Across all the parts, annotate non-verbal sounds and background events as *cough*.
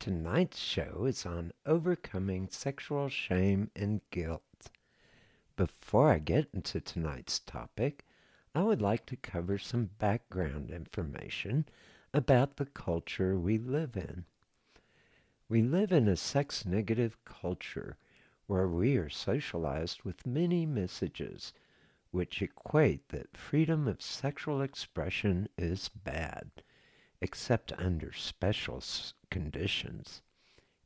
Tonight's show is on overcoming sexual shame and guilt. Before I get into tonight's topic, I would like to cover some background information about the culture we live in. We live in a sex negative culture where we are socialized with many messages which equate that freedom of sexual expression is bad except under special conditions.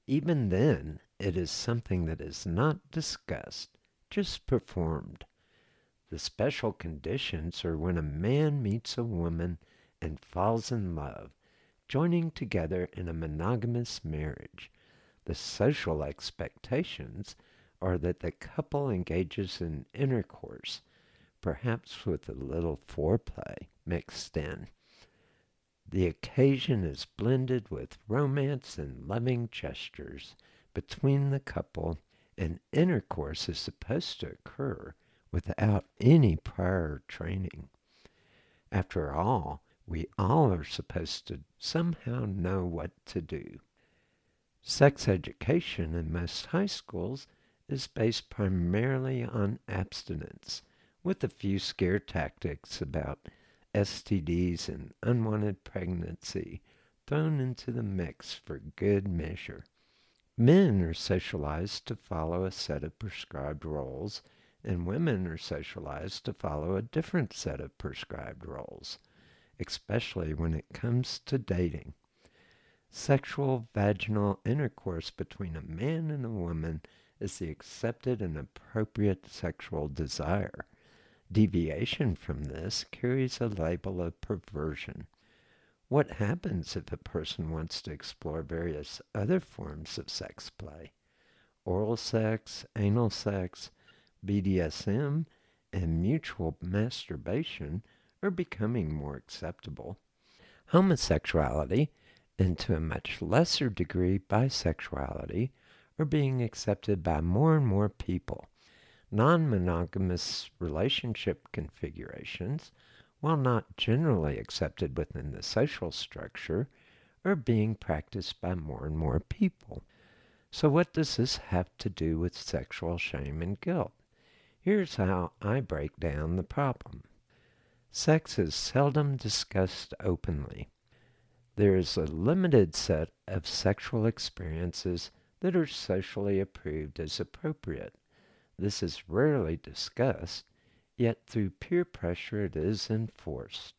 Even then, it is something that is not discussed, just performed. The special conditions are when a man meets a woman and falls in love, joining together in a monogamous marriage. The social expectations are that the couple engages in intercourse, perhaps with a little foreplay mixed in. The occasion is blended with romance and loving gestures between the couple, and intercourse is supposed to occur without any prior training. After all, we all are supposed to somehow know what to do. Sex education in most high schools is based primarily on abstinence, with a few scare tactics about STDs and unwanted pregnancy thrown into the mix for good measure. Men are socialized to follow a set of prescribed roles, and women are socialized to follow a different set of prescribed roles, especially when it comes to dating. Sexual vaginal intercourse between a man and a woman is the accepted and appropriate sexual desire Deviation from this carries a label of perversion. What happens if a person wants to explore various other forms of sex play? Oral sex, anal sex, BDSM, and mutual masturbation are becoming more acceptable. Homosexuality, and to a much lesser degree bisexuality, are being accepted by more and more people. Non monogamous relationship configurations, while not generally accepted within the social structure, are being practiced by more and more people. So, what does this have to do with sexual shame and guilt? Here's how I break down the problem. Sex is seldom discussed openly. There is a limited set of sexual experiences that are socially approved as appropriate. This is rarely discussed, yet through peer pressure it is enforced.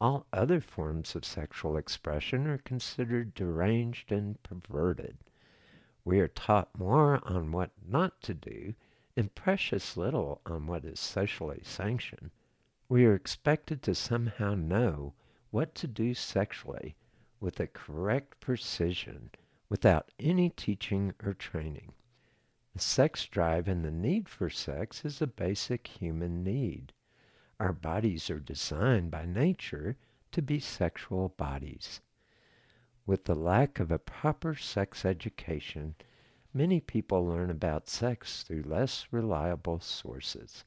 All other forms of sexual expression are considered deranged and perverted. We are taught more on what not to do and precious little on what is socially sanctioned. We are expected to somehow know what to do sexually with a correct precision without any teaching or training. The sex drive and the need for sex is a basic human need. Our bodies are designed by nature to be sexual bodies. With the lack of a proper sex education, many people learn about sex through less reliable sources.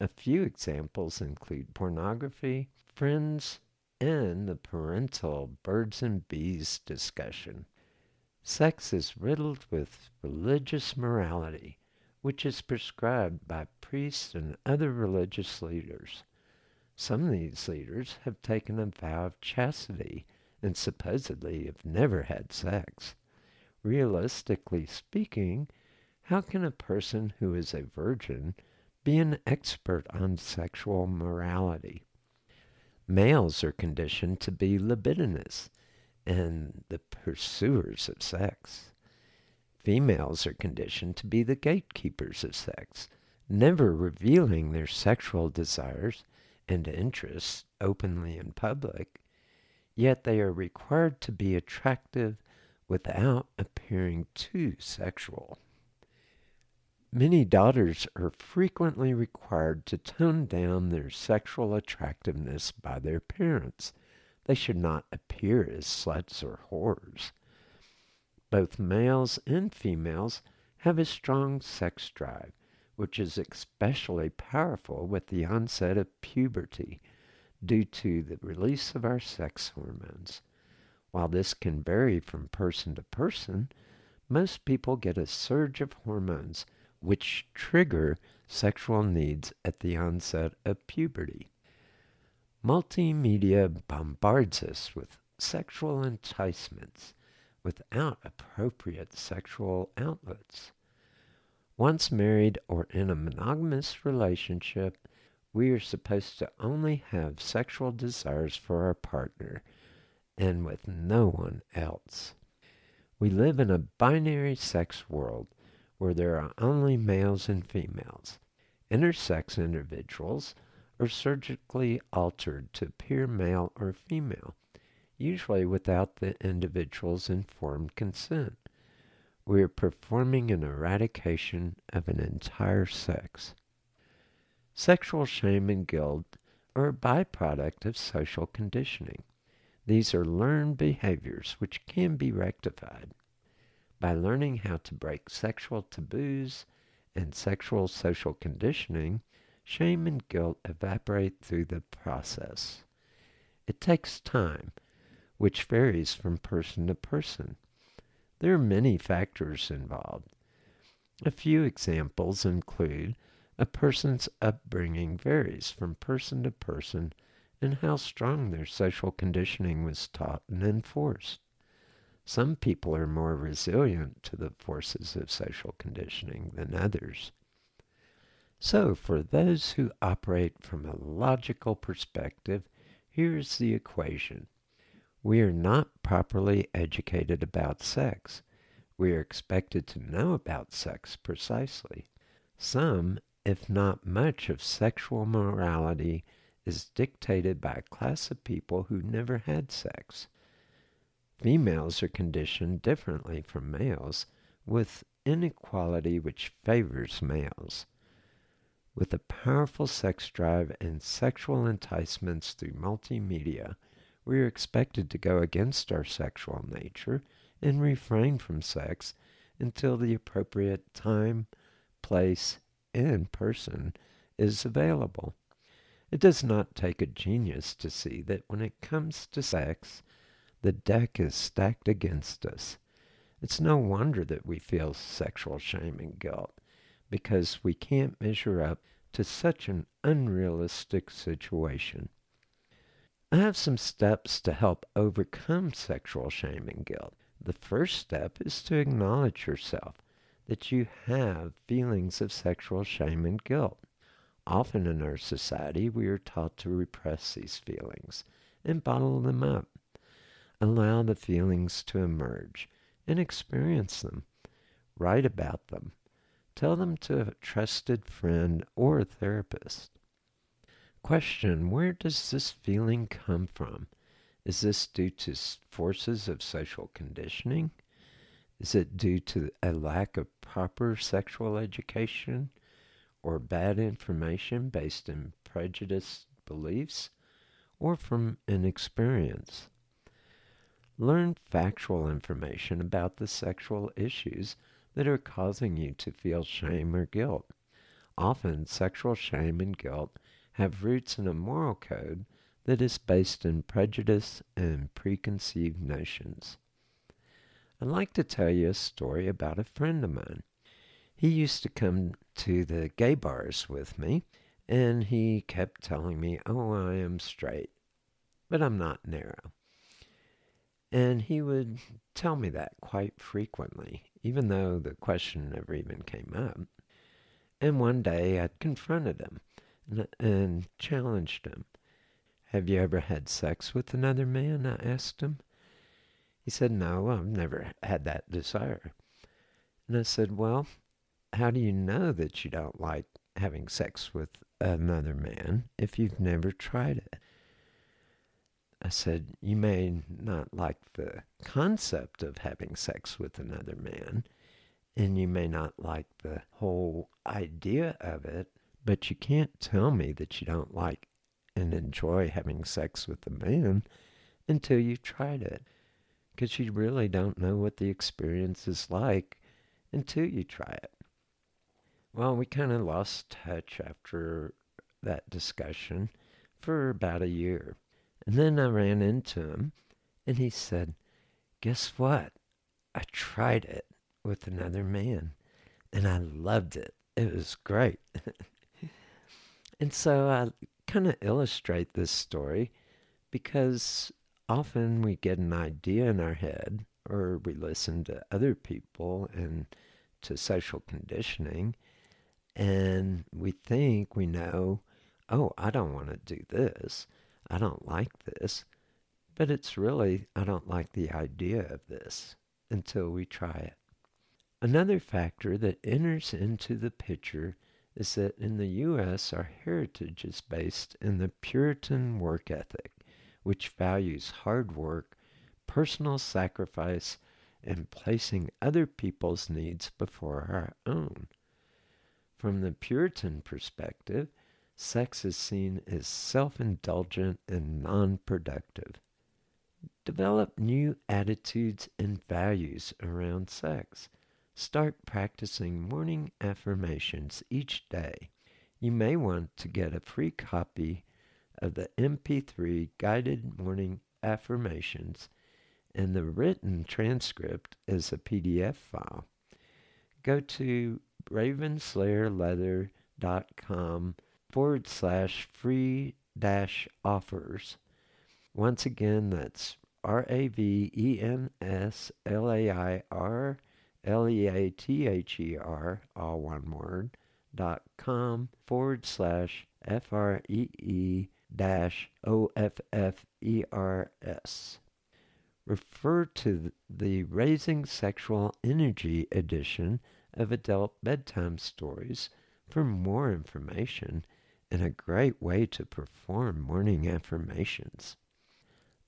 A few examples include pornography, friends, and the parental birds and bees discussion. Sex is riddled with religious morality, which is prescribed by priests and other religious leaders. Some of these leaders have taken a vow of chastity and supposedly have never had sex. Realistically speaking, how can a person who is a virgin be an expert on sexual morality? Males are conditioned to be libidinous and the pursuers of sex. Females are conditioned to be the gatekeepers of sex, never revealing their sexual desires and interests openly in public, yet they are required to be attractive without appearing too sexual. Many daughters are frequently required to tone down their sexual attractiveness by their parents. They should not appear as sluts or whores. Both males and females have a strong sex drive, which is especially powerful with the onset of puberty due to the release of our sex hormones. While this can vary from person to person, most people get a surge of hormones which trigger sexual needs at the onset of puberty. Multimedia bombards us with sexual enticements without appropriate sexual outlets. Once married or in a monogamous relationship, we are supposed to only have sexual desires for our partner and with no one else. We live in a binary sex world where there are only males and females. Intersex individuals are surgically altered to appear male or female, usually without the individual's informed consent we are performing an eradication of an entire sex. Sexual shame and guilt are a byproduct of social conditioning. These are learned behaviors which can be rectified. By learning how to break sexual taboos and sexual social conditioning, shame and guilt evaporate through the process. It takes time, which varies from person to person. There are many factors involved. A few examples include a person's upbringing varies from person to person and how strong their social conditioning was taught and enforced. Some people are more resilient to the forces of social conditioning than others. So, for those who operate from a logical perspective, here's the equation we are not properly educated about sex. We are expected to know about sex precisely. Some, if not much, of sexual morality is dictated by a class of people who never had sex. Females are conditioned differently from males, with inequality which favors males. With a powerful sex drive and sexual enticements through multimedia, we are expected to go against our sexual nature and refrain from sex until the appropriate time, place, and person is available. It does not take a genius to see that when it comes to sex, the deck is stacked against us. It's no wonder that we feel sexual shame and guilt because we can't measure up to such an unrealistic situation. I have some steps to help overcome sexual shame and guilt. The first step is to acknowledge yourself that you have feelings of sexual shame and guilt. Often in our society, we are taught to repress these feelings and bottle them up. Allow the feelings to emerge and experience them. Write about them. Tell them to a trusted friend or therapist. Question Where does this feeling come from? Is this due to forces of social conditioning? Is it due to a lack of proper sexual education or bad information based in prejudiced beliefs or from inexperience? Learn factual information about the sexual issues that are causing you to feel shame or guilt. Often, sexual shame and guilt have roots in a moral code that is based in prejudice and preconceived notions. I'd like to tell you a story about a friend of mine. He used to come to the gay bars with me, and he kept telling me, Oh, I am straight, but I'm not narrow. And he would tell me that quite frequently, even though the question never even came up. And one day I confronted him and, and challenged him. Have you ever had sex with another man? I asked him. He said, No, I've never had that desire. And I said, Well, how do you know that you don't like having sex with another man if you've never tried it? I said, You may not like the concept of having sex with another man, and you may not like the whole idea of it, but you can't tell me that you don't like and enjoy having sex with a man until you've tried it. Because you really don't know what the experience is like until you try it. Well, we kind of lost touch after that discussion for about a year. And then I ran into him and he said, Guess what? I tried it with another man and I loved it. It was great. *laughs* and so I kind of illustrate this story because often we get an idea in our head or we listen to other people and to social conditioning and we think we know, oh, I don't want to do this. I don't like this. But it's really, I don't like the idea of this until we try it. Another factor that enters into the picture is that in the U.S., our heritage is based in the Puritan work ethic, which values hard work, personal sacrifice, and placing other people's needs before our own. From the Puritan perspective, sex is seen as self indulgent and non productive. Develop new attitudes and values around sex. Start practicing morning affirmations each day. You may want to get a free copy of the MP3 Guided Morning Affirmations and the written transcript as a PDF file. Go to ravenslairleather.com forward slash free dash offers. Once again, that's R A V E N S L A I R L E A T H E R, all one word, dot com forward slash F R E E dash O F F E R S. Refer to the Raising Sexual Energy edition of Adult Bedtime Stories for more information and a great way to perform morning affirmations.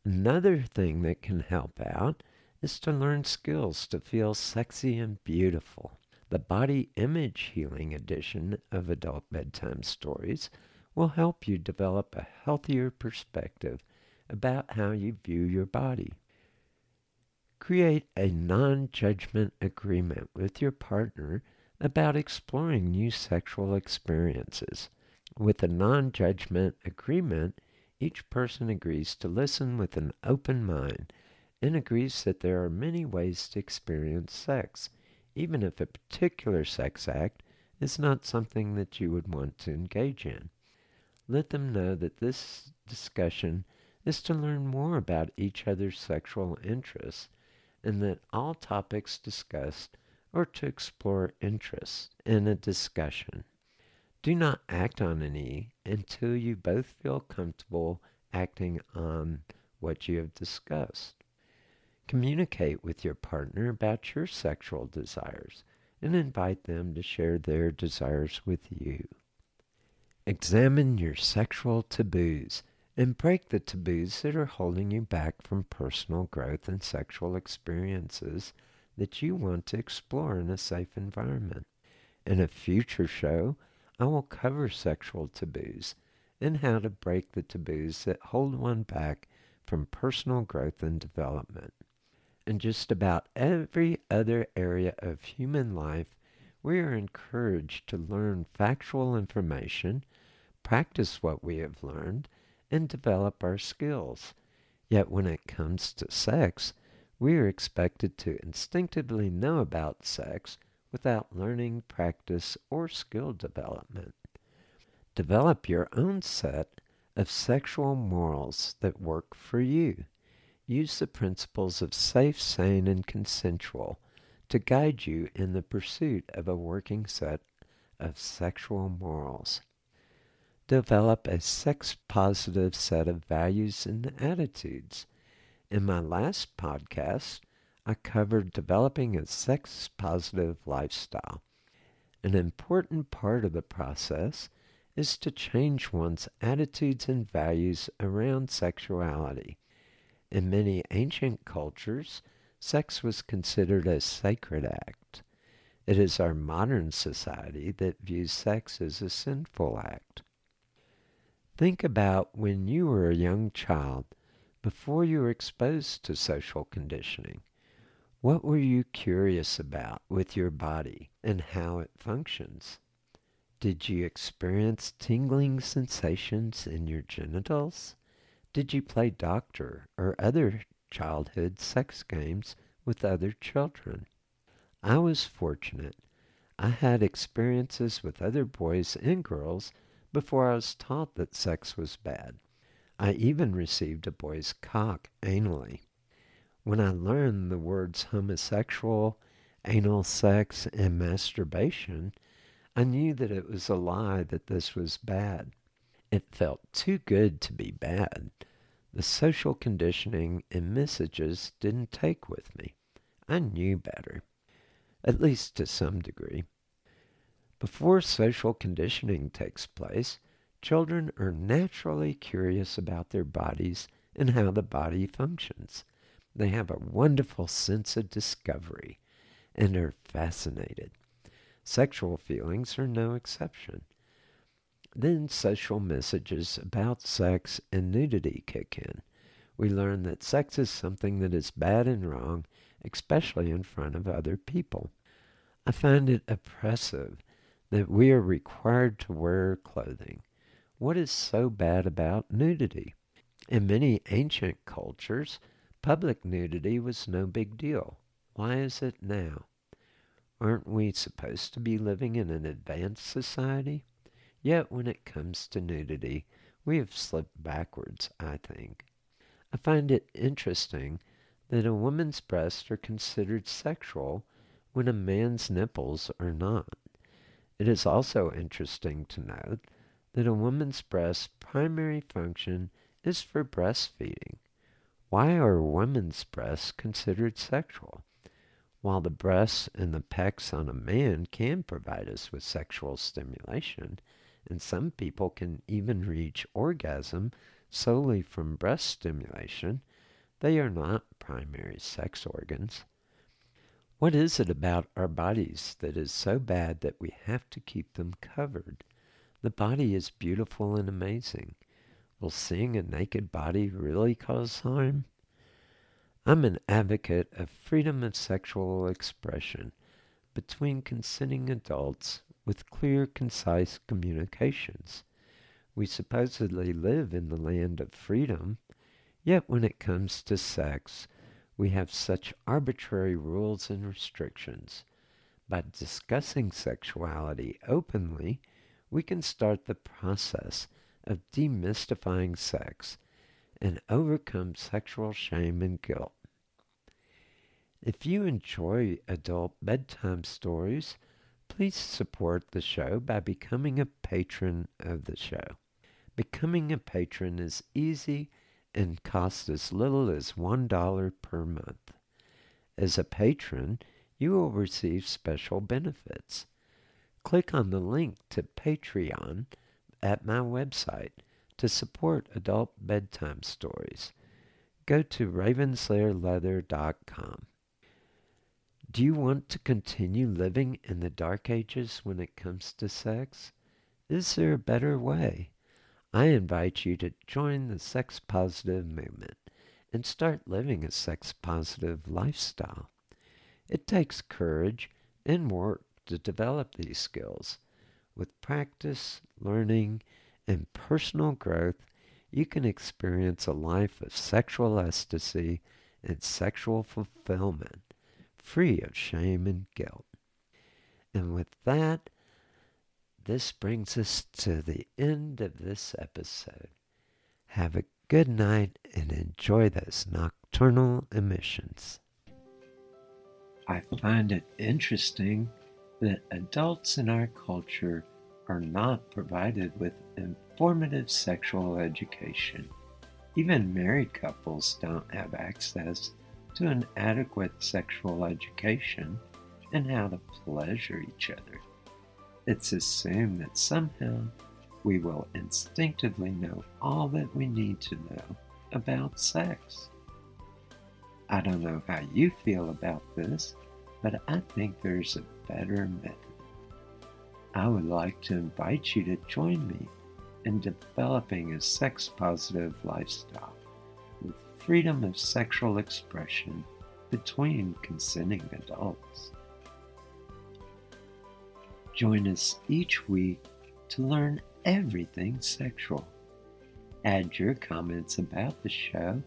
Another thing that can help out is to learn skills to feel sexy and beautiful. The Body Image Healing edition of Adult Bedtime Stories will help you develop a healthier perspective about how you view your body. Create a non judgment agreement with your partner about exploring new sexual experiences. With a non judgment agreement, each person agrees to listen with an open mind and agrees that there are many ways to experience sex, even if a particular sex act is not something that you would want to engage in. Let them know that this discussion is to learn more about each other's sexual interests and that all topics discussed are to explore interests in a discussion. Do not act on any until you both feel comfortable acting on what you have discussed. Communicate with your partner about your sexual desires and invite them to share their desires with you. Examine your sexual taboos and break the taboos that are holding you back from personal growth and sexual experiences that you want to explore in a safe environment. In a future show, I will cover sexual taboos and how to break the taboos that hold one back from personal growth and development. In just about every other area of human life, we are encouraged to learn factual information, practice what we have learned, and develop our skills. Yet when it comes to sex, we are expected to instinctively know about sex without learning, practice, or skill development. Develop your own set of sexual morals that work for you. Use the principles of safe, sane, and consensual to guide you in the pursuit of a working set of sexual morals. Develop a sex positive set of values and attitudes. In my last podcast, I covered developing a sex positive lifestyle. An important part of the process is to change one's attitudes and values around sexuality. In many ancient cultures, sex was considered a sacred act. It is our modern society that views sex as a sinful act. Think about when you were a young child, before you were exposed to social conditioning. What were you curious about with your body and how it functions? Did you experience tingling sensations in your genitals? Did you play doctor or other childhood sex games with other children? I was fortunate. I had experiences with other boys and girls before I was taught that sex was bad. I even received a boy's cock anally. When I learned the words homosexual, anal sex, and masturbation, I knew that it was a lie that this was bad. It felt too good to be bad. The social conditioning and messages didn't take with me. I knew better, at least to some degree. Before social conditioning takes place, children are naturally curious about their bodies and how the body functions. They have a wonderful sense of discovery and are fascinated. Sexual feelings are no exception. Then social messages about sex and nudity kick in. We learn that sex is something that is bad and wrong, especially in front of other people. I find it oppressive that we are required to wear clothing. What is so bad about nudity? In many ancient cultures, public nudity was no big deal. Why is it now? Aren't we supposed to be living in an advanced society? Yet when it comes to nudity, we have slipped backwards, I think. I find it interesting that a woman's breasts are considered sexual when a man's nipples are not. It is also interesting to note that a woman's breast's primary function is for breastfeeding. Why are women's breasts considered sexual? While the breasts and the pecs on a man can provide us with sexual stimulation, and some people can even reach orgasm solely from breast stimulation, they are not primary sex organs. What is it about our bodies that is so bad that we have to keep them covered? The body is beautiful and amazing. Will seeing a naked body really cause harm? I'm an advocate of freedom of sexual expression between consenting adults with clear, concise communications. We supposedly live in the land of freedom, yet when it comes to sex, we have such arbitrary rules and restrictions. By discussing sexuality openly, we can start the process of demystifying sex and overcome sexual shame and guilt. If you enjoy adult bedtime stories, please support the show by becoming a patron of the show. Becoming a patron is easy and costs as little as $1 per month. As a patron, you will receive special benefits. Click on the link to Patreon at my website to support adult bedtime stories. Go to ravenslairleather.com. Do you want to continue living in the dark ages when it comes to sex? Is there a better way? I invite you to join the sex positive movement and start living a sex positive lifestyle. It takes courage and work to develop these skills. With practice, learning, and personal growth, you can experience a life of sexual ecstasy and sexual fulfillment, free of shame and guilt. And with that, this brings us to the end of this episode. Have a good night and enjoy those nocturnal emissions. I find it interesting that adults in our culture are not provided with informative sexual education. Even married couples don't have access to an adequate sexual education and how to pleasure each other. It's assumed that somehow we will instinctively know all that we need to know about sex. I don't know how you feel about this, but I think there's a better method. I would like to invite you to join me in developing a sex positive lifestyle with freedom of sexual expression between consenting adults. Join us each week to learn everything sexual. Add your comments about the show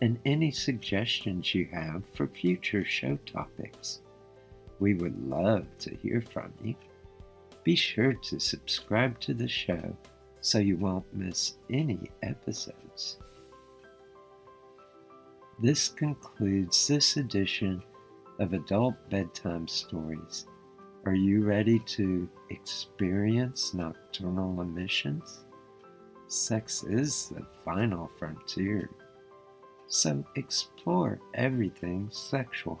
and any suggestions you have for future show topics. We would love to hear from you. Be sure to subscribe to the show so you won't miss any episodes. This concludes this edition of Adult Bedtime Stories. Are you ready to experience nocturnal emissions? Sex is the final frontier, so explore everything sexual.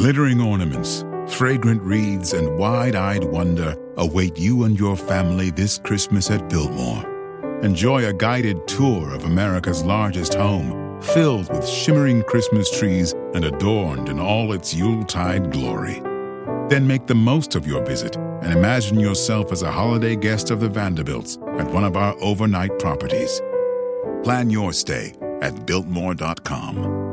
Glittering ornaments, fragrant wreaths, and wide eyed wonder await you and your family this Christmas at Biltmore. Enjoy a guided tour of America's largest home, filled with shimmering Christmas trees and adorned in all its Yuletide glory. Then make the most of your visit and imagine yourself as a holiday guest of the Vanderbilts at one of our overnight properties. Plan your stay at Biltmore.com.